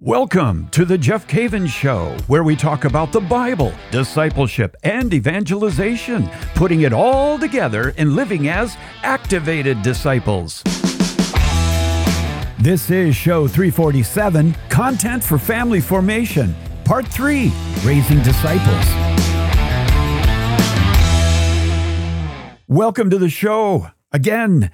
Welcome to the Jeff Cavins Show, where we talk about the Bible, discipleship, and evangelization, putting it all together and living as activated disciples. This is show 347 Content for Family Formation, Part 3 Raising Disciples. Welcome to the show. Again,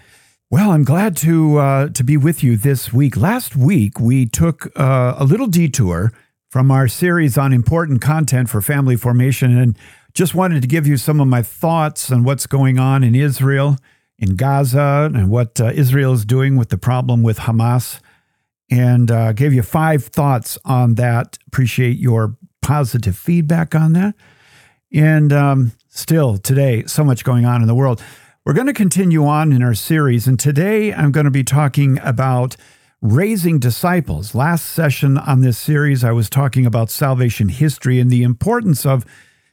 well, I'm glad to uh, to be with you this week. Last week we took uh, a little detour from our series on important content for family formation, and just wanted to give you some of my thoughts on what's going on in Israel, in Gaza, and what uh, Israel is doing with the problem with Hamas, and uh, gave you five thoughts on that. Appreciate your positive feedback on that, and um, still today, so much going on in the world. We're going to continue on in our series, and today I'm going to be talking about raising disciples. Last session on this series, I was talking about salvation history and the importance of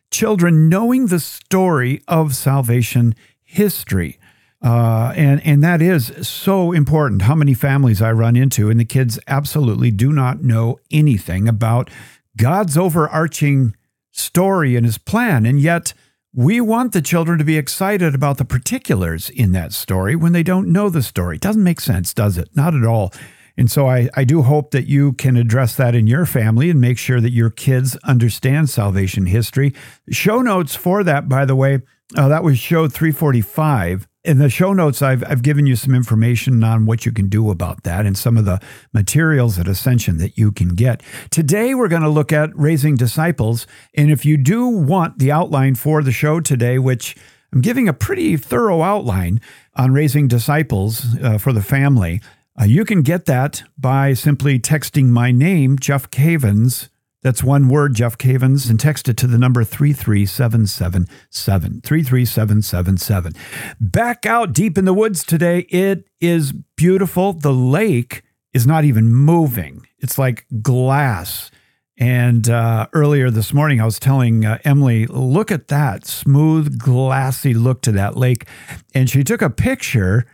children knowing the story of salvation history. Uh, and, and that is so important. How many families I run into, and the kids absolutely do not know anything about God's overarching story and his plan. And yet, we want the children to be excited about the particulars in that story when they don't know the story. It doesn't make sense, does it? Not at all. And so I, I do hope that you can address that in your family and make sure that your kids understand salvation history. Show notes for that, by the way, uh, that was show 345 in the show notes, I've, I've given you some information on what you can do about that and some of the materials at Ascension that you can get. Today, we're going to look at raising disciples. And if you do want the outline for the show today, which I'm giving a pretty thorough outline on raising disciples uh, for the family, uh, you can get that by simply texting my name, Jeff Cavins, that's one word, Jeff Cavins, and text it to the number 33777. 33777. Back out deep in the woods today. It is beautiful. The lake is not even moving, it's like glass. And uh, earlier this morning, I was telling uh, Emily, look at that smooth, glassy look to that lake. And she took a picture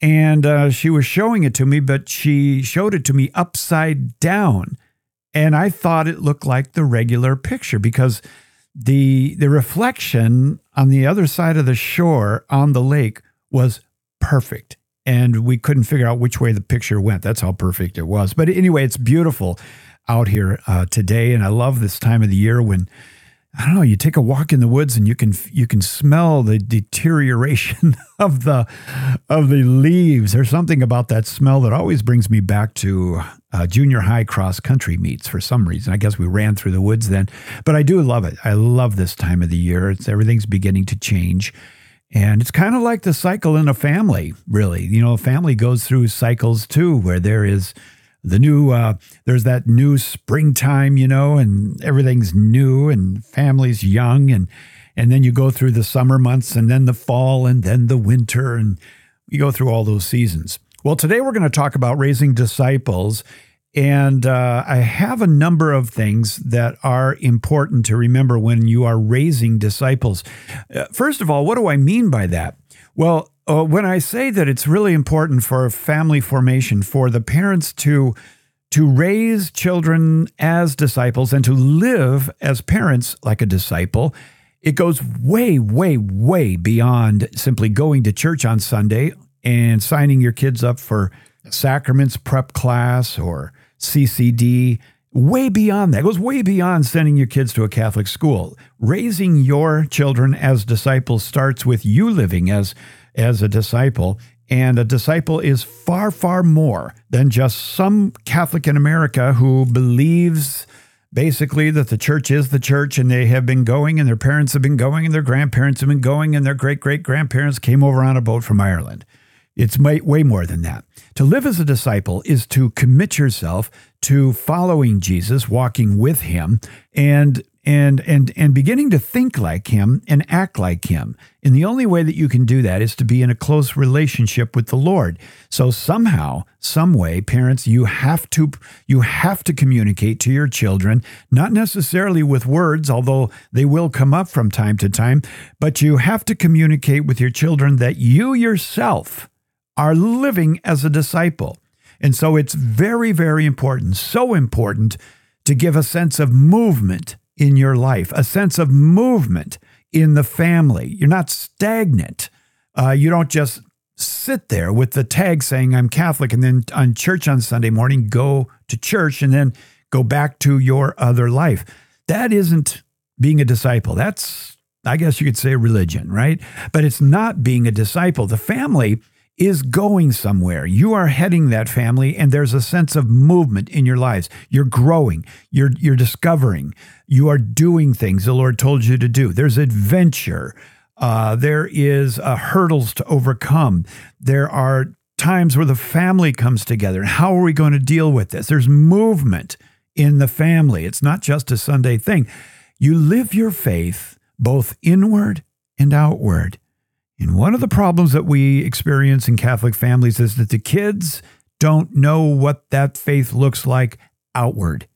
and uh, she was showing it to me, but she showed it to me upside down. And I thought it looked like the regular picture because the the reflection on the other side of the shore on the lake was perfect. And we couldn't figure out which way the picture went. That's how perfect it was. But anyway, it's beautiful out here uh, today, and I love this time of the year when I don't know. You take a walk in the woods and you can you can smell the deterioration of the of the leaves. There's something about that smell that always brings me back to uh, junior high cross country meets for some reason. I guess we ran through the woods then, but I do love it. I love this time of the year. It's everything's beginning to change. And it's kind of like the cycle in a family, really. You know, a family goes through cycles too, where there is the new uh, there's that new springtime you know and everything's new and families young and and then you go through the summer months and then the fall and then the winter and you go through all those seasons well today we're going to talk about raising disciples and uh, I have a number of things that are important to remember when you are raising disciples. Uh, first of all, what do I mean by that? Well, uh, when I say that it's really important for family formation, for the parents to to raise children as disciples and to live as parents like a disciple, it goes way, way, way beyond simply going to church on Sunday and signing your kids up for sacraments prep class or CCD. Way beyond that. It goes way beyond sending your kids to a Catholic school. Raising your children as disciples starts with you living as as a disciple. And a disciple is far, far more than just some Catholic in America who believes basically that the church is the church and they have been going and their parents have been going and their grandparents have been going and their great great grandparents came over on a boat from Ireland. It's way, way more than that. To live as a disciple is to commit yourself to following Jesus, walking with him, and and and and beginning to think like him and act like him. And the only way that you can do that is to be in a close relationship with the Lord. So somehow, some way, parents, you have to you have to communicate to your children, not necessarily with words, although they will come up from time to time, but you have to communicate with your children that you yourself are living as a disciple. And so it's very, very important, so important to give a sense of movement in your life, a sense of movement in the family. You're not stagnant. Uh, you don't just sit there with the tag saying I'm Catholic and then on church on Sunday morning go to church and then go back to your other life. That isn't being a disciple. That's, I guess you could say, religion, right? But it's not being a disciple. The family is going somewhere. You are heading that family, and there's a sense of movement in your lives. You're growing, you're, you're discovering, you are doing things the Lord told you to do. There's adventure, uh, there is uh, hurdles to overcome, there are times where the family comes together. How are we going to deal with this? There's movement in the family, it's not just a Sunday thing. You live your faith both inward and outward. And one of the problems that we experience in Catholic families is that the kids don't know what that faith looks like outward.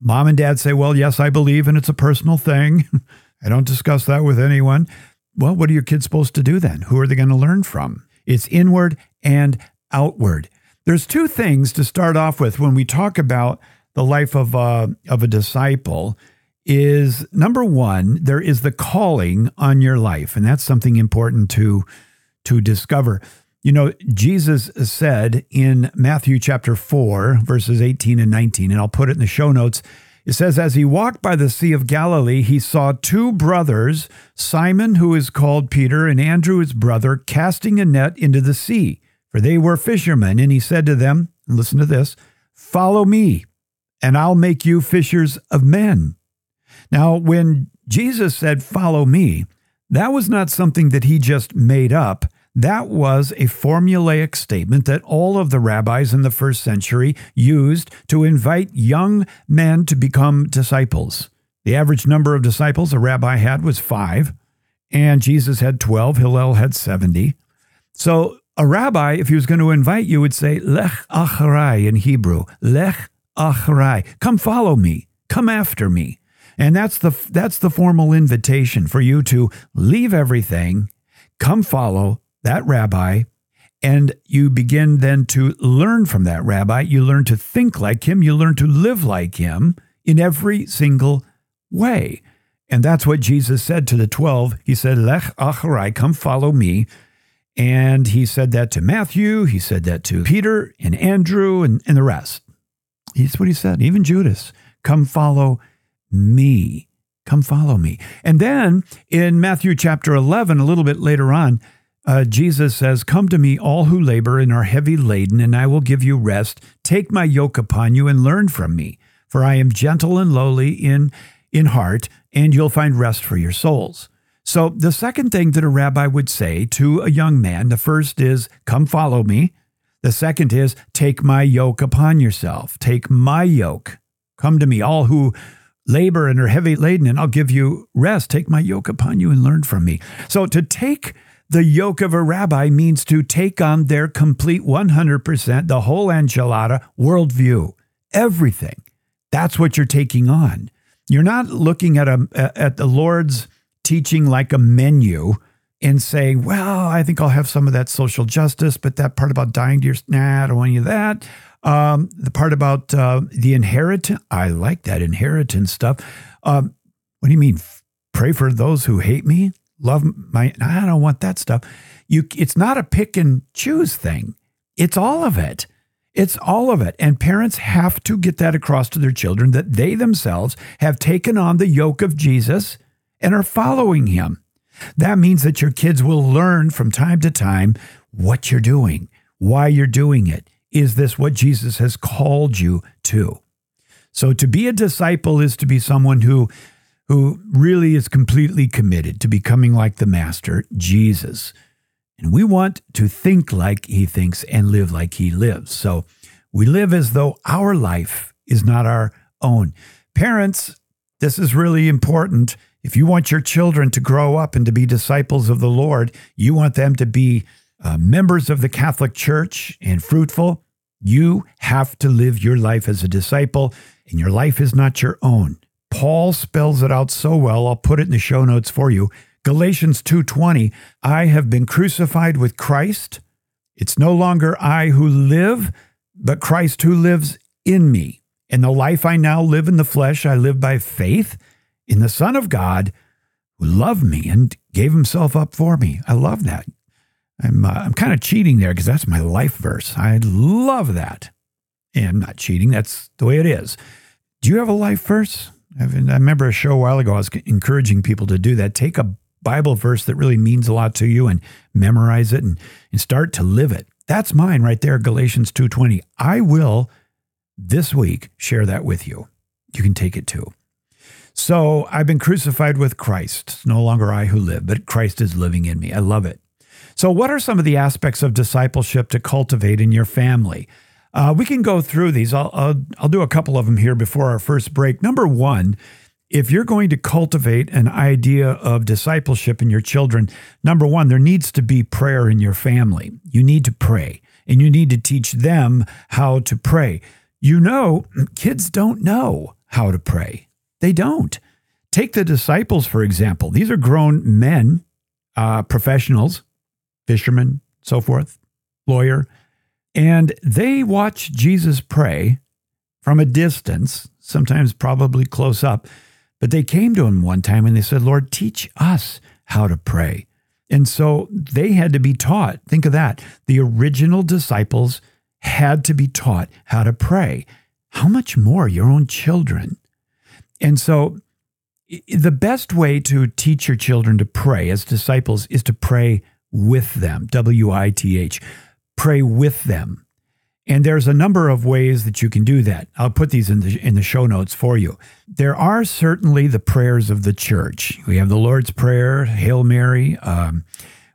Mom and dad say, Well, yes, I believe, and it's a personal thing. I don't discuss that with anyone. Well, what are your kids supposed to do then? Who are they going to learn from? It's inward and outward. There's two things to start off with when we talk about the life of a, of a disciple is number one, there is the calling on your life, and that's something important to to discover. You know, Jesus said in Matthew chapter 4, verses 18 and 19, and I'll put it in the show notes. It says, As he walked by the Sea of Galilee, he saw two brothers, Simon, who is called Peter, and Andrew, his brother, casting a net into the sea, for they were fishermen. And he said to them, Listen to this, follow me, and I'll make you fishers of men. Now, when Jesus said, Follow me, that was not something that he just made up. That was a formulaic statement that all of the rabbis in the first century used to invite young men to become disciples. The average number of disciples a rabbi had was five, and Jesus had 12, Hillel had 70. So a rabbi, if he was going to invite you, would say, Lech acharai in Hebrew, Lech acharai, come follow me, come after me. And that's the that's the formal invitation for you to leave everything, come follow that rabbi, and you begin then to learn from that rabbi. You learn to think like him, you learn to live like him in every single way. And that's what Jesus said to the 12. He said, Lech acharai, come follow me. And he said that to Matthew, he said that to Peter and Andrew and, and the rest. That's what he said, even Judas. Come follow me. Come follow me. And then in Matthew chapter 11, a little bit later on, uh, Jesus says, Come to me, all who labor and are heavy laden, and I will give you rest. Take my yoke upon you and learn from me, for I am gentle and lowly in, in heart, and you'll find rest for your souls. So, the second thing that a rabbi would say to a young man the first is, Come follow me. The second is, Take my yoke upon yourself. Take my yoke. Come to me, all who labor and are heavy laden, and I'll give you rest. Take my yoke upon you and learn from me. So to take the yoke of a rabbi means to take on their complete 100%, the whole enchilada worldview, everything. That's what you're taking on. You're not looking at a at the Lord's teaching like a menu and saying, "Well, I think I'll have some of that social justice, but that part about dying to your nah, I don't want any of that." Um, the part about uh, the inheritance, I like that inheritance stuff. Um, what do you mean? Pray for those who hate me. Love my. I don't want that stuff. You. It's not a pick and choose thing. It's all of it. It's all of it. And parents have to get that across to their children that they themselves have taken on the yoke of Jesus and are following him. That means that your kids will learn from time to time what you're doing, why you're doing it. Is this what Jesus has called you to? So to be a disciple is to be someone who who really is completely committed to becoming like the master, Jesus. And we want to think like he thinks and live like he lives. So we live as though our life is not our own. Parents, this is really important. If you want your children to grow up and to be disciples of the Lord, you want them to be uh, members of the Catholic Church and fruitful, you have to live your life as a disciple, and your life is not your own. Paul spells it out so well. I'll put it in the show notes for you. Galatians 2:20, I have been crucified with Christ. It's no longer I who live, but Christ who lives in me. And the life I now live in the flesh, I live by faith in the Son of God who loved me and gave himself up for me. I love that. I'm, uh, I'm kind of cheating there because that's my life verse. I love that. And I'm not cheating, that's the way it is. Do you have a life verse? I remember a show a while ago, I was encouraging people to do that. Take a Bible verse that really means a lot to you and memorize it and, and start to live it. That's mine right there, Galatians 2.20. I will this week share that with you. You can take it too. So I've been crucified with Christ. It's no longer I who live, but Christ is living in me. I love it. So, what are some of the aspects of discipleship to cultivate in your family? Uh, we can go through these. I'll, I'll, I'll do a couple of them here before our first break. Number one, if you're going to cultivate an idea of discipleship in your children, number one, there needs to be prayer in your family. You need to pray and you need to teach them how to pray. You know, kids don't know how to pray, they don't. Take the disciples, for example. These are grown men, uh, professionals, fishermen, so forth, lawyer, and they watch Jesus pray from a distance, sometimes probably close up. But they came to him one time and they said, Lord, teach us how to pray. And so they had to be taught. Think of that. The original disciples had to be taught how to pray. How much more your own children? And so the best way to teach your children to pray as disciples is to pray with them. W I T H pray with them. And there's a number of ways that you can do that. I'll put these in the in the show notes for you. There are certainly the prayers of the church. We have the Lord's Prayer, Hail Mary. Um,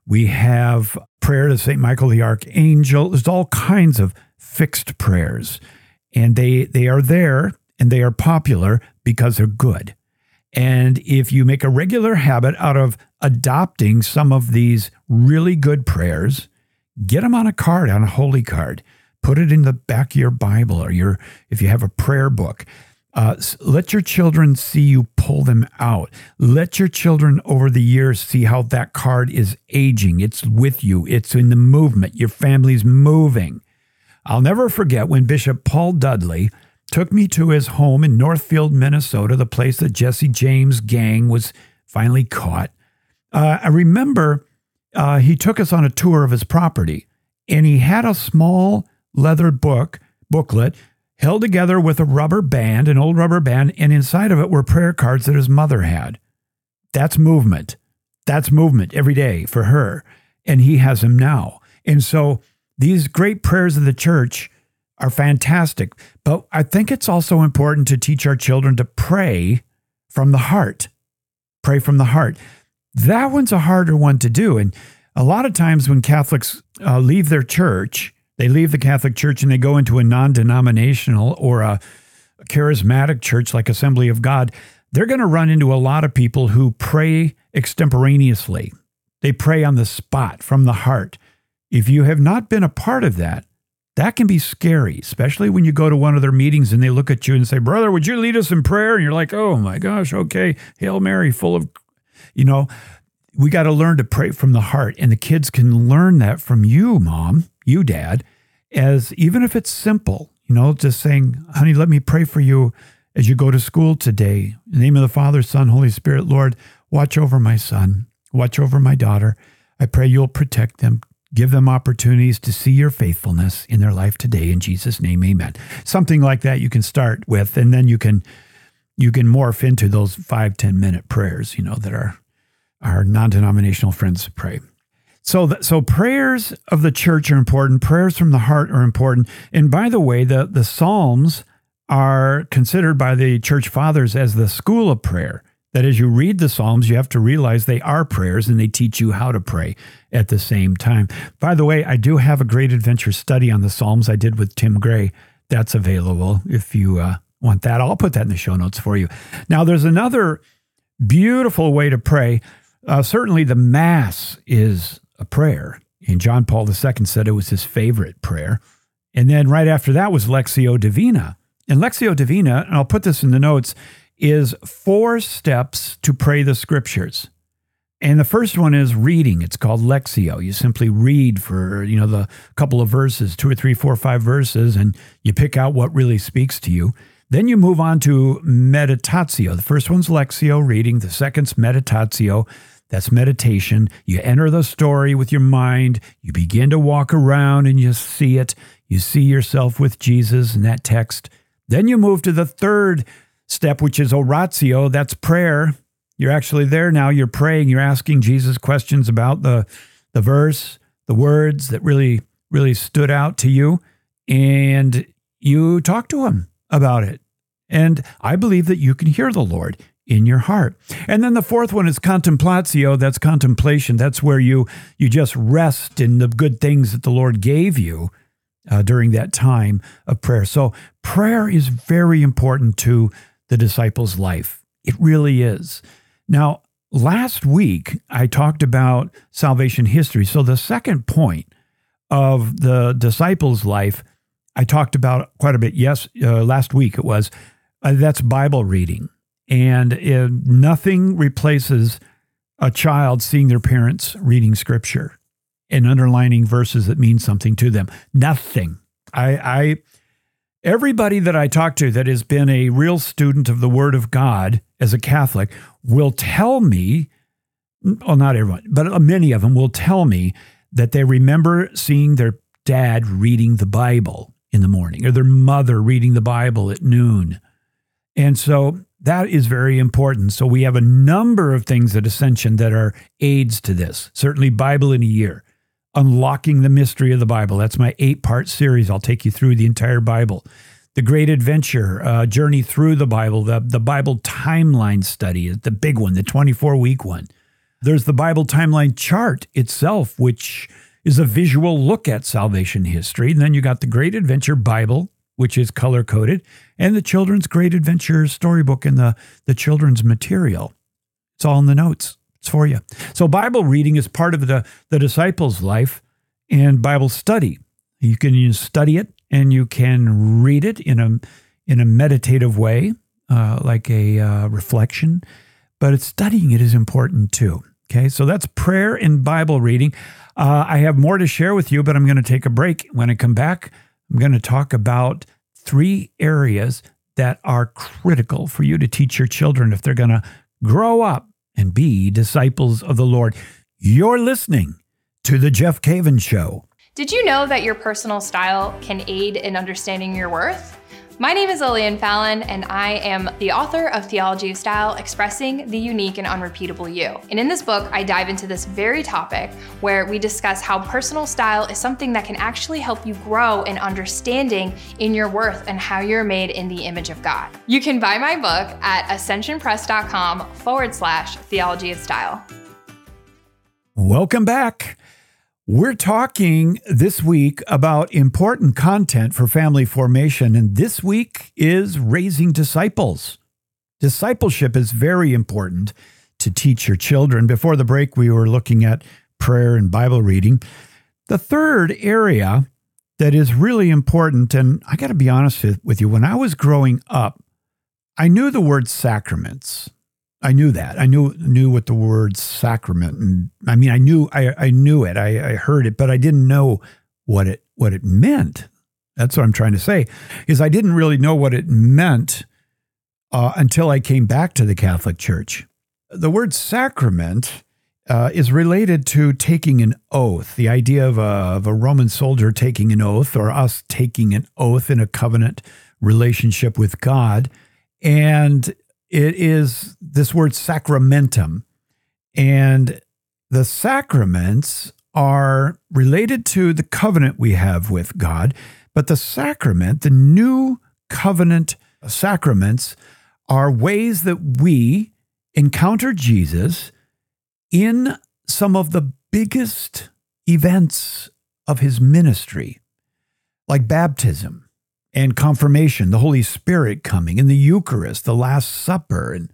we have prayer to Saint Michael the Archangel. There's all kinds of fixed prayers, and they they are there and they are popular because they're good. And if you make a regular habit out of adopting some of these really good prayers, get them on a card, on a holy card. Put it in the back of your Bible or your, if you have a prayer book. Uh, let your children see you pull them out. Let your children over the years see how that card is aging. It's with you, it's in the movement. Your family's moving. I'll never forget when Bishop Paul Dudley took me to his home in Northfield, Minnesota, the place that Jesse James' gang was finally caught. Uh, I remember uh, he took us on a tour of his property, and he had a small leather book booklet held together with a rubber band, an old rubber band, and inside of it were prayer cards that his mother had. That's movement. That's movement every day for her, and he has them now. And so these great prayers of the church are fantastic, but I think it's also important to teach our children to pray from the heart. Pray from the heart. That one's a harder one to do. And a lot of times when Catholics uh, leave their church, they leave the Catholic Church and they go into a non denominational or a charismatic church like Assembly of God, they're going to run into a lot of people who pray extemporaneously. They pray on the spot from the heart. If you have not been a part of that, that can be scary, especially when you go to one of their meetings and they look at you and say, Brother, would you lead us in prayer? And you're like, Oh my gosh, okay. Hail Mary, full of you know, we got to learn to pray from the heart. And the kids can learn that from you, mom, you, dad, as even if it's simple, you know, just saying, honey, let me pray for you as you go to school today. In the name of the Father, Son, Holy Spirit, Lord, watch over my son, watch over my daughter. I pray you'll protect them, give them opportunities to see your faithfulness in their life today. In Jesus' name, amen. Something like that you can start with, and then you can you can morph into those five ten minute prayers, you know, that are our non-denominational friends pray. So, th- so prayers of the church are important. Prayers from the heart are important. And by the way, the the Psalms are considered by the church fathers as the school of prayer. That as you read the Psalms, you have to realize they are prayers and they teach you how to pray at the same time. By the way, I do have a great adventure study on the Psalms I did with Tim Gray. That's available if you uh, want that. I'll put that in the show notes for you. Now, there's another beautiful way to pray. Uh, certainly, the Mass is a prayer. And John Paul II said it was his favorite prayer. And then right after that was Lectio Divina. And Lectio Divina, and I'll put this in the notes, is four steps to pray the scriptures. And the first one is reading. It's called Lectio. You simply read for, you know, the couple of verses, two or three, four, five verses, and you pick out what really speaks to you. Then you move on to meditatio. The first one's Lectio, reading. The second's meditatio. That's meditation. You enter the story with your mind. You begin to walk around and you see it. You see yourself with Jesus in that text. Then you move to the third step, which is oratio. That's prayer. You're actually there now. You're praying. You're asking Jesus questions about the, the verse, the words that really, really stood out to you. And you talk to him about it. And I believe that you can hear the Lord in your heart. And then the fourth one is contemplatio, that's contemplation. That's where you you just rest in the good things that the Lord gave you uh, during that time of prayer. So prayer is very important to the disciples' life. It really is. Now, last week I talked about salvation history. So the second point of the disciples' life I talked about quite a bit. Yes, uh, last week it was. Uh, that's Bible reading. And it, nothing replaces a child seeing their parents reading scripture and underlining verses that mean something to them. Nothing. I, I everybody that I talk to that has been a real student of the Word of God as a Catholic will tell me, well, not everyone, but many of them will tell me that they remember seeing their dad reading the Bible in the morning or their mother reading the Bible at noon. And so that is very important. So we have a number of things at Ascension that are aids to this. Certainly, Bible in a year, unlocking the mystery of the Bible. That's my eight part series. I'll take you through the entire Bible. The Great Adventure, uh, Journey Through the Bible, the, the Bible Timeline Study the big one, the 24 week one. There's the Bible Timeline Chart itself, which is a visual look at salvation history. And then you got the Great Adventure Bible, which is color coded, and the Children's Great Adventure storybook and the, the children's material. It's all in the notes. It's for you. So Bible reading is part of the, the disciples' life and Bible study. You can study it and you can read it in a in a meditative way, uh, like a uh, reflection. But studying it is important too. Okay, so that's prayer and Bible reading. Uh, I have more to share with you, but I'm going to take a break. When I come back, I'm going to talk about three areas that are critical for you to teach your children if they're going to grow up and be disciples of the Lord. You're listening to The Jeff Cavins Show. Did you know that your personal style can aid in understanding your worth? My name is Lillian Fallon, and I am the author of Theology of Style Expressing the Unique and Unrepeatable You. And in this book, I dive into this very topic where we discuss how personal style is something that can actually help you grow in understanding in your worth and how you're made in the image of God. You can buy my book at ascensionpress.com forward slash theology of style. Welcome back. We're talking this week about important content for family formation, and this week is raising disciples. Discipleship is very important to teach your children. Before the break, we were looking at prayer and Bible reading. The third area that is really important, and I got to be honest with you, when I was growing up, I knew the word sacraments. I knew that. I knew knew what the word sacrament. And I mean, I knew I, I knew it. I, I heard it, but I didn't know what it what it meant. That's what I'm trying to say. Is I didn't really know what it meant uh, until I came back to the Catholic Church. The word sacrament uh, is related to taking an oath. The idea of a, of a Roman soldier taking an oath, or us taking an oath in a covenant relationship with God, and it is this word sacramentum. And the sacraments are related to the covenant we have with God, but the sacrament, the new covenant sacraments, are ways that we encounter Jesus in some of the biggest events of his ministry, like baptism, and confirmation, the Holy Spirit coming, and the Eucharist, the Last Supper, and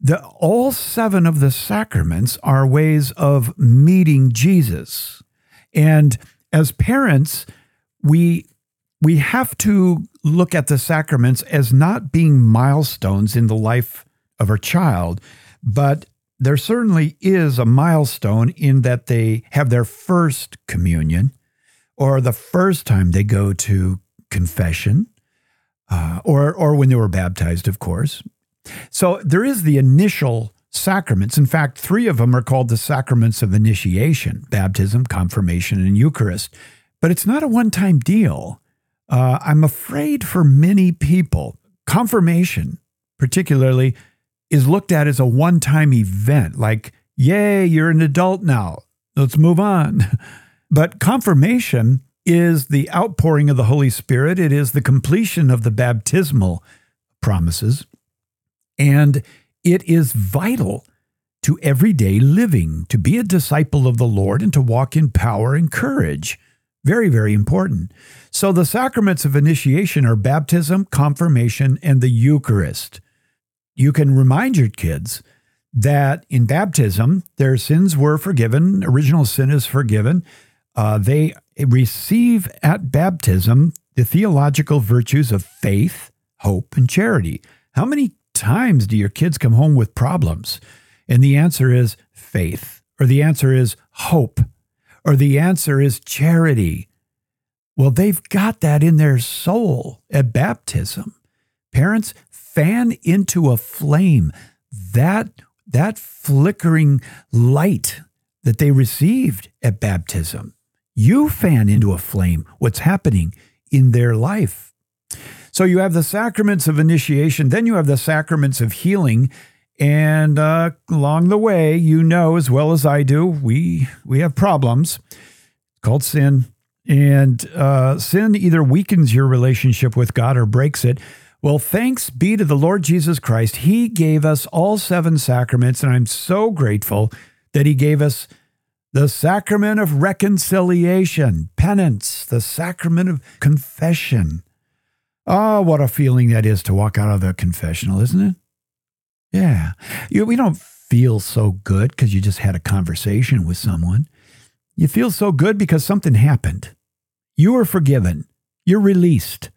the, all seven of the sacraments are ways of meeting Jesus. And as parents, we we have to look at the sacraments as not being milestones in the life of our child, but there certainly is a milestone in that they have their first communion or the first time they go to confession uh, or, or when they were baptized, of course. So there is the initial sacraments. In fact, three of them are called the sacraments of initiation baptism, confirmation, and Eucharist. But it's not a one time deal. Uh, I'm afraid for many people, confirmation, particularly, is looked at as a one time event, like, yay, you're an adult now. Let's move on. But confirmation is the outpouring of the Holy Spirit, it is the completion of the baptismal promises, and it is vital to everyday living to be a disciple of the Lord and to walk in power and courage. Very, very important. So, the sacraments of initiation are baptism, confirmation, and the Eucharist. You can remind your kids that in baptism, their sins were forgiven, original sin is forgiven. Uh, they receive at baptism the theological virtues of faith, hope, and charity. How many times do your kids come home with problems? And the answer is faith, or the answer is hope, or the answer is charity. Well, they've got that in their soul at baptism. Parents, fan into a flame that, that flickering light that they received at baptism. You fan into a flame what's happening in their life. So you have the sacraments of initiation, then you have the sacraments of healing. And uh, along the way, you know as well as I do, we we have problems called sin, and uh, sin either weakens your relationship with God or breaks it. Well, thanks be to the Lord Jesus Christ. He gave us all seven sacraments, and I'm so grateful that He gave us the sacrament of reconciliation, penance, the sacrament of confession. Oh, what a feeling that is to walk out of the confessional, isn't it? Yeah. You, we don't feel so good because you just had a conversation with someone. You feel so good because something happened. You were forgiven. You're released.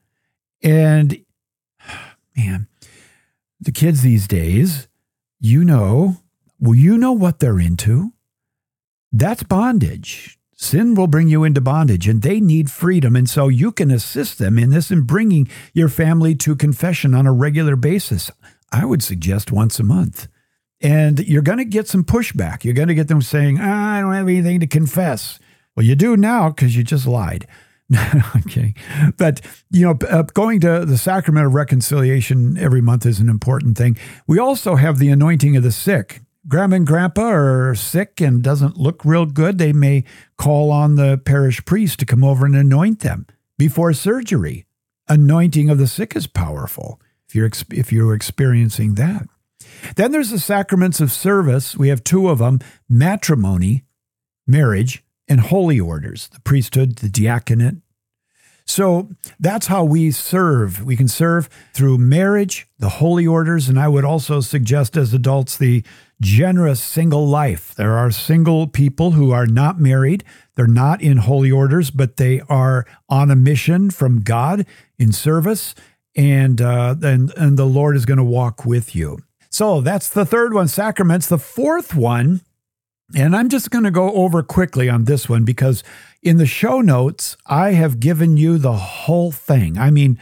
And man, the kids these days, you know, well, you know what they're into. That's bondage. Sin will bring you into bondage and they need freedom. And so you can assist them in this in bringing your family to confession on a regular basis. I would suggest once a month. And you're going to get some pushback. You're going to get them saying, I don't have anything to confess. Well, you do now because you just lied. I'm kidding. But, you know, uh, going to the sacrament of reconciliation every month is an important thing. We also have the anointing of the sick grandma and grandpa are sick and doesn't look real good, they may call on the parish priest to come over and anoint them before surgery. Anointing of the sick is powerful if you're if you're experiencing that. Then there's the sacraments of service. We have two of them: matrimony, marriage, and holy orders, the priesthood, the diaconate. So that's how we serve. We can serve through marriage, the holy orders, and I would also suggest as adults the generous single life. There are single people who are not married, they're not in holy orders, but they are on a mission from God in service, and uh, and and the Lord is going to walk with you. So that's the third one, sacraments. The fourth one, and I'm just going to go over quickly on this one because in the show notes I have given you the whole thing. I mean,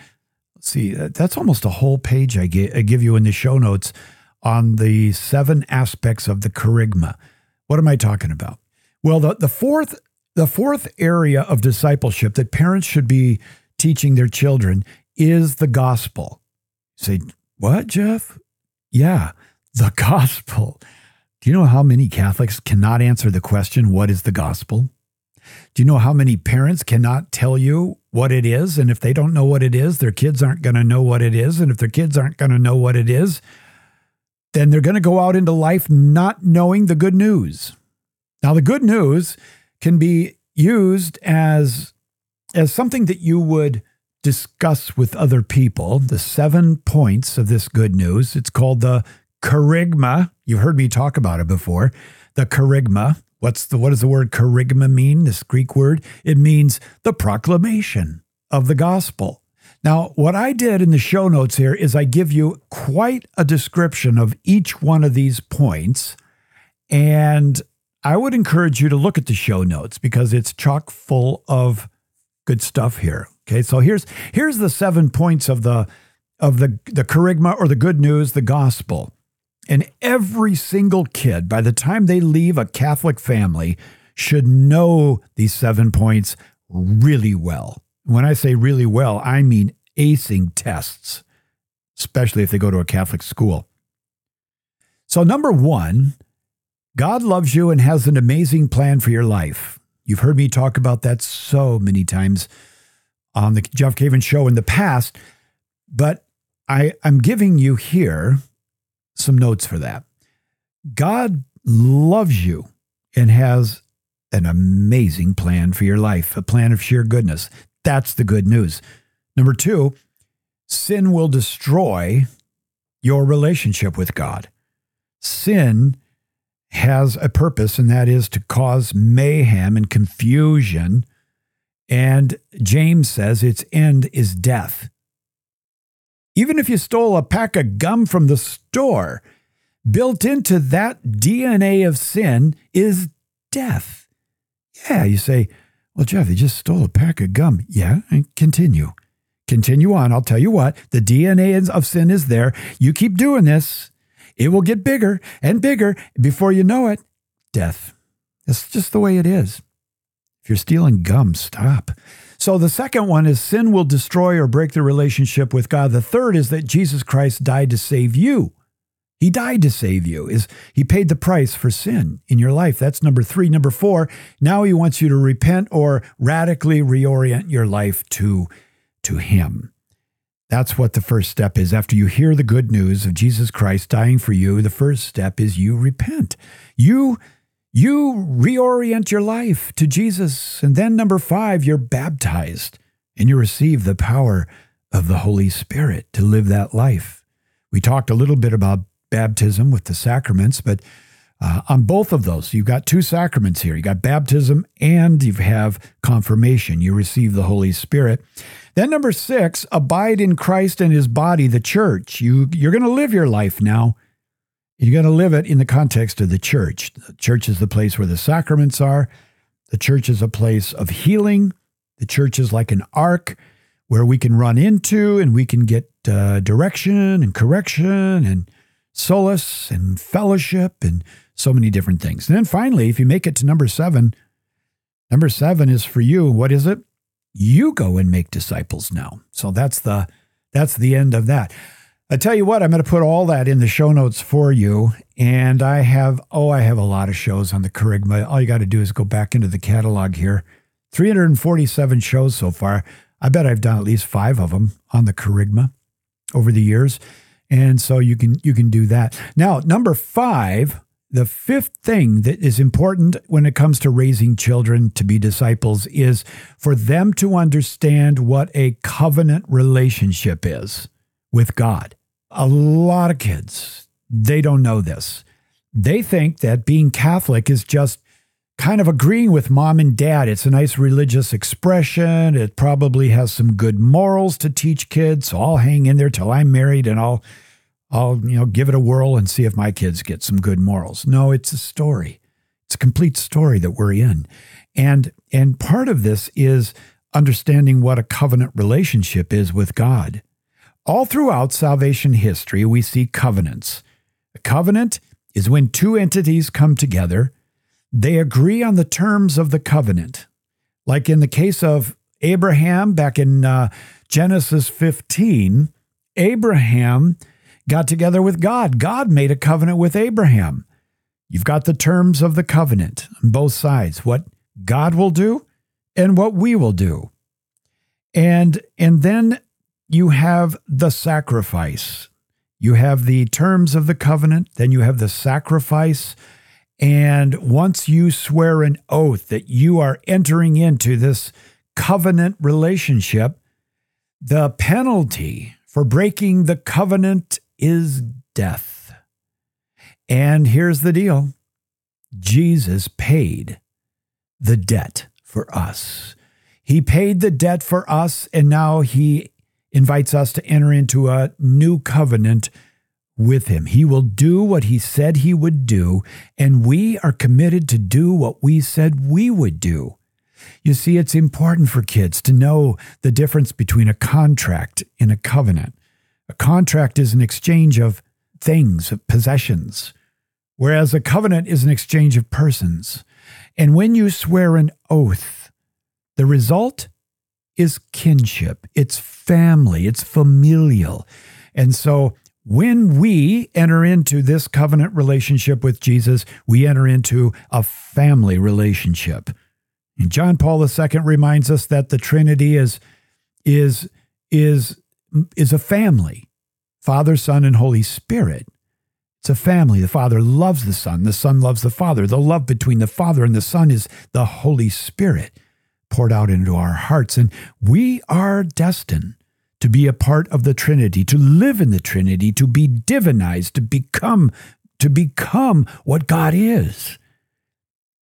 let's see, that's almost a whole page I give you in the show notes on the seven aspects of the kerygma. What am I talking about? Well, the, the fourth the fourth area of discipleship that parents should be teaching their children is the gospel. say, what, Jeff? Yeah, the gospel. Do you know how many Catholics cannot answer the question, what is the gospel? Do you know how many parents cannot tell you what it is? And if they don't know what it is, their kids aren't going to know what it is. And if their kids aren't going to know what it is, then they're going to go out into life not knowing the good news. Now, the good news can be used as, as something that you would discuss with other people. The seven points of this good news. It's called the kerygma. You've heard me talk about it before. The kerygma. What's the what does the word kerygma mean? This Greek word. It means the proclamation of the gospel. Now, what I did in the show notes here is I give you quite a description of each one of these points. And I would encourage you to look at the show notes because it's chock full of good stuff here. Okay, so here's here's the seven points of the of the the kerygma or the good news, the gospel. And every single kid, by the time they leave a Catholic family, should know these seven points really well. When I say really well, I mean acing tests, especially if they go to a Catholic school. So, number one, God loves you and has an amazing plan for your life. You've heard me talk about that so many times on the Jeff Cavins show in the past, but I, I'm giving you here some notes for that. God loves you and has an amazing plan for your life, a plan of sheer goodness. That's the good news. Number two, sin will destroy your relationship with God. Sin has a purpose, and that is to cause mayhem and confusion. And James says its end is death. Even if you stole a pack of gum from the store, built into that DNA of sin is death. Yeah, you say, well, Jeff, you just stole a pack of gum. Yeah, and continue. Continue on. I'll tell you what, the DNA of sin is there. You keep doing this, it will get bigger and bigger. Before you know it, death. That's just the way it is. If you're stealing gum, stop. So the second one is sin will destroy or break the relationship with God. The third is that Jesus Christ died to save you. He died to save you. Is he paid the price for sin in your life? That's number 3. Number 4, now he wants you to repent or radically reorient your life to to him. That's what the first step is. After you hear the good news of Jesus Christ dying for you, the first step is you repent. You you reorient your life to Jesus. And then number 5, you're baptized and you receive the power of the Holy Spirit to live that life. We talked a little bit about baptism with the sacraments, but uh, on both of those, you've got two sacraments here. You got baptism and you have confirmation. You receive the Holy Spirit. Then number six, abide in Christ and His body, the church. You you're going to live your life now. You're going to live it in the context of the church. The church is the place where the sacraments are. The church is a place of healing. The church is like an ark where we can run into and we can get uh, direction and correction and solace and fellowship and so many different things. And then finally, if you make it to number seven, number seven is for you. What is it? You go and make disciples now. So that's the that's the end of that. I tell you what, I'm going to put all that in the show notes for you. And I have, oh, I have a lot of shows on the Kerygma. All you got to do is go back into the catalog here. 347 shows so far. I bet I've done at least five of them on the Kerygma over the years. And so you can you can do that. Now, number five, the fifth thing that is important when it comes to raising children to be disciples is for them to understand what a covenant relationship is with God. A lot of kids, they don't know this. They think that being Catholic is just kind of agreeing with mom and dad. It's a nice religious expression. It probably has some good morals to teach kids. So I'll hang in there till I'm married and I'll I'll, you know, give it a whirl and see if my kids get some good morals. No, it's a story. It's a complete story that we're in. And and part of this is understanding what a covenant relationship is with God. All throughout salvation history, we see covenants. A covenant is when two entities come together they agree on the terms of the covenant. Like in the case of Abraham back in uh, Genesis 15, Abraham got together with God. God made a covenant with Abraham. You've got the terms of the covenant on both sides what God will do and what we will do. And, and then you have the sacrifice. You have the terms of the covenant, then you have the sacrifice and once you swear an oath that you are entering into this covenant relationship, the penalty for breaking the covenant is death. And here's the deal Jesus paid the debt for us. He paid the debt for us, and now he invites us to enter into a new covenant with him. He will do what he said he would do, and we are committed to do what we said we would do. You see, it's important for kids to know the difference between a contract and a covenant. A contract is an exchange of things, of possessions, whereas a covenant is an exchange of persons. And when you swear an oath, the result is kinship, it's family, it's familial. And so when we enter into this covenant relationship with Jesus, we enter into a family relationship. And John Paul II reminds us that the Trinity is is is is a family. Father, Son, and Holy Spirit. It's a family. The Father loves the Son. The Son loves the Father. The love between the Father and the Son is the Holy Spirit poured out into our hearts. And we are destined to be a part of the Trinity, to live in the Trinity, to be divinized, to become to become what God is.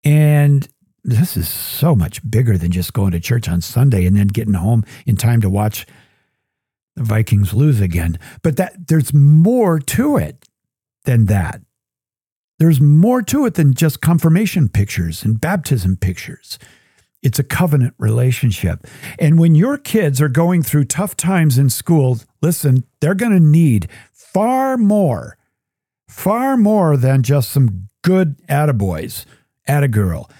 And this is so much bigger than just going to church on Sunday and then getting home in time to watch the Vikings lose again. But that there's more to it than that. There's more to it than just confirmation pictures and baptism pictures. It's a covenant relationship. And when your kids are going through tough times in school, listen, they're going to need far more, far more than just some good attaboys, attagirl.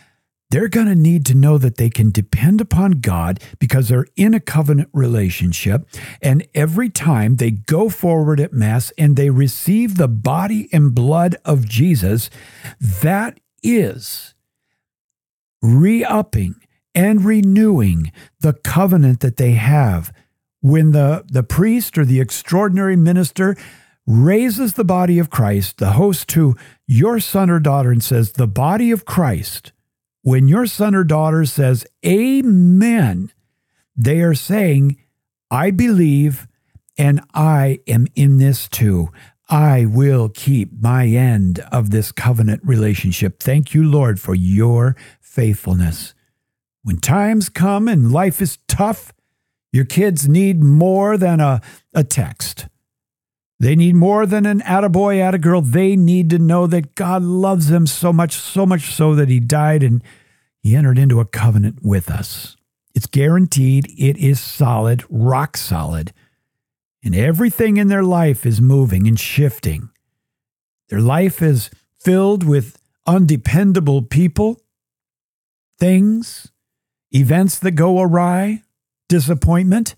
They're going to need to know that they can depend upon God because they're in a covenant relationship. And every time they go forward at Mass and they receive the body and blood of Jesus, that is re upping and renewing the covenant that they have. When the, the priest or the extraordinary minister raises the body of Christ, the host to your son or daughter, and says, The body of Christ, when your son or daughter says, Amen, they are saying, I believe and I am in this too. I will keep my end of this covenant relationship. Thank you, Lord, for your faithfulness. When times come and life is tough, your kids need more than a, a text. They need more than an attaboy, attagirl. They need to know that God loves them so much, so much so that He died and He entered into a covenant with us. It's guaranteed, it is solid, rock solid. And everything in their life is moving and shifting. Their life is filled with undependable people, things, events that go awry, disappointment.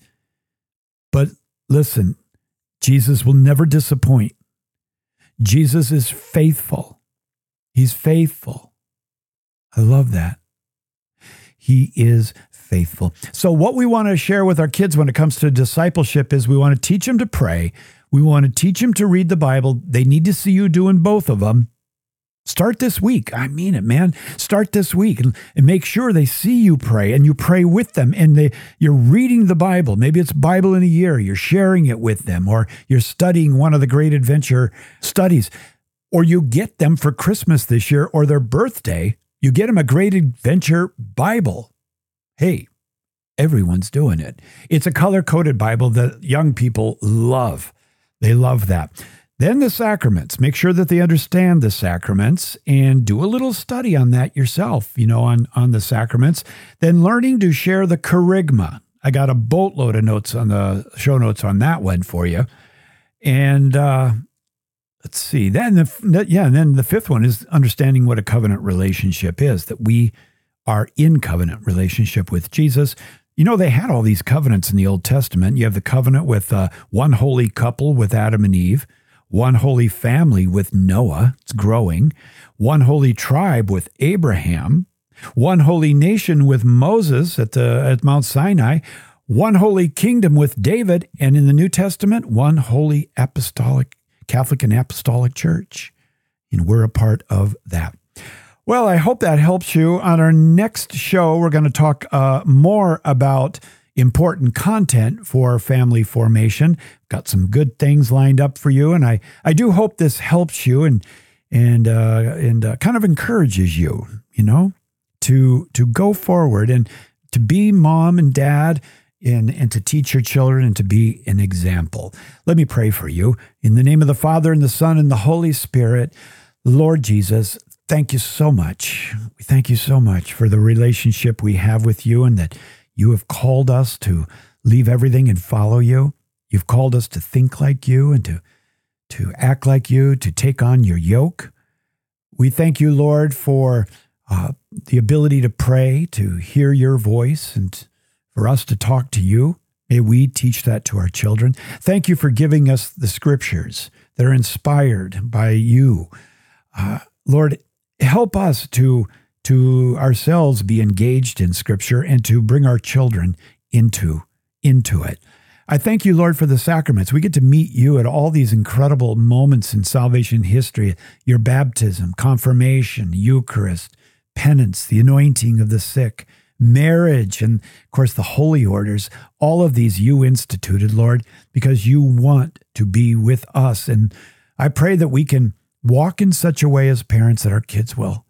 But listen, Jesus will never disappoint. Jesus is faithful. He's faithful. I love that. He is faithful. So, what we want to share with our kids when it comes to discipleship is we want to teach them to pray. We want to teach them to read the Bible. They need to see you doing both of them. Start this week. I mean it, man. Start this week and, and, make sure they see you pray and you pray with them and they you're reading the Bible. Maybe it's Bible in a year. You're sharing it with them or you're studying one of the great adventure studies. Or you get them for Christmas this year or their birthday. You get them a great adventure Bible. Hey, everyone's doing it. It's a color coded Bible that young people love. They love that. Then the sacraments. Make sure that they understand the sacraments and do a little study on that yourself, you know, on, on the sacraments. Then learning to share the kerygma. I got a boatload of notes on the show notes on that one for you. And uh, let's see. Then the yeah, and then the fifth one is understanding what a covenant relationship is. That we are in covenant relationship with Jesus. You know, they had all these covenants in the Old Testament. You have the covenant with uh, one holy couple with Adam and Eve one holy family with Noah, it's growing, one holy tribe with Abraham, one holy nation with Moses at the at Mount Sinai, one holy kingdom with David, and in the New Testament, one holy apostolic Catholic and apostolic church. And we're a part of that. Well, I hope that helps you. On our next show, we're going to talk uh, more about important content for family formation. Got some good things lined up for you, and I I do hope this helps you and and uh, and uh, kind of encourages you, you know, to to go forward and to be mom and dad in, and to teach your children and to be an example. Let me pray for you. In the name of the Father, and the Son, and the Holy Spirit, Lord Jesus, thank you so much. We thank you so much for the relationship we have with you and that you have called us to leave everything and follow you. You've called us to think like you and to, to act like you, to take on your yoke. We thank you, Lord, for uh, the ability to pray, to hear your voice, and for us to talk to you. May we teach that to our children. Thank you for giving us the scriptures that are inspired by you. Uh, Lord, help us to, to ourselves be engaged in scripture and to bring our children into, into it. I thank you, Lord, for the sacraments. We get to meet you at all these incredible moments in salvation history your baptism, confirmation, Eucharist, penance, the anointing of the sick, marriage, and of course the holy orders. All of these you instituted, Lord, because you want to be with us. And I pray that we can walk in such a way as parents that our kids will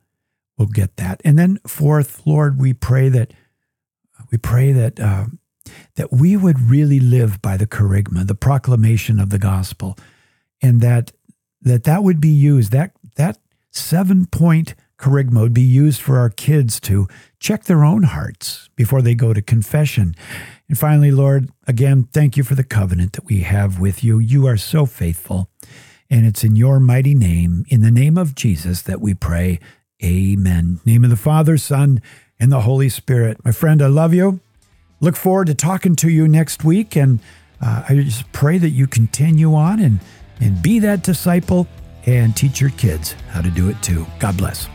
will get that. And then fourth, Lord, we pray that we pray that uh, that we would really live by the kerygma, the proclamation of the gospel, and that that that would be used that that seven point kerygma would be used for our kids to check their own hearts before they go to confession. And finally, Lord, again, thank you for the covenant that we have with you. You are so faithful. And it's in your mighty name, in the name of Jesus, that we pray. Amen. Name of the Father, Son, and the Holy Spirit. My friend, I love you. Look forward to talking to you next week. And uh, I just pray that you continue on and, and be that disciple and teach your kids how to do it too. God bless.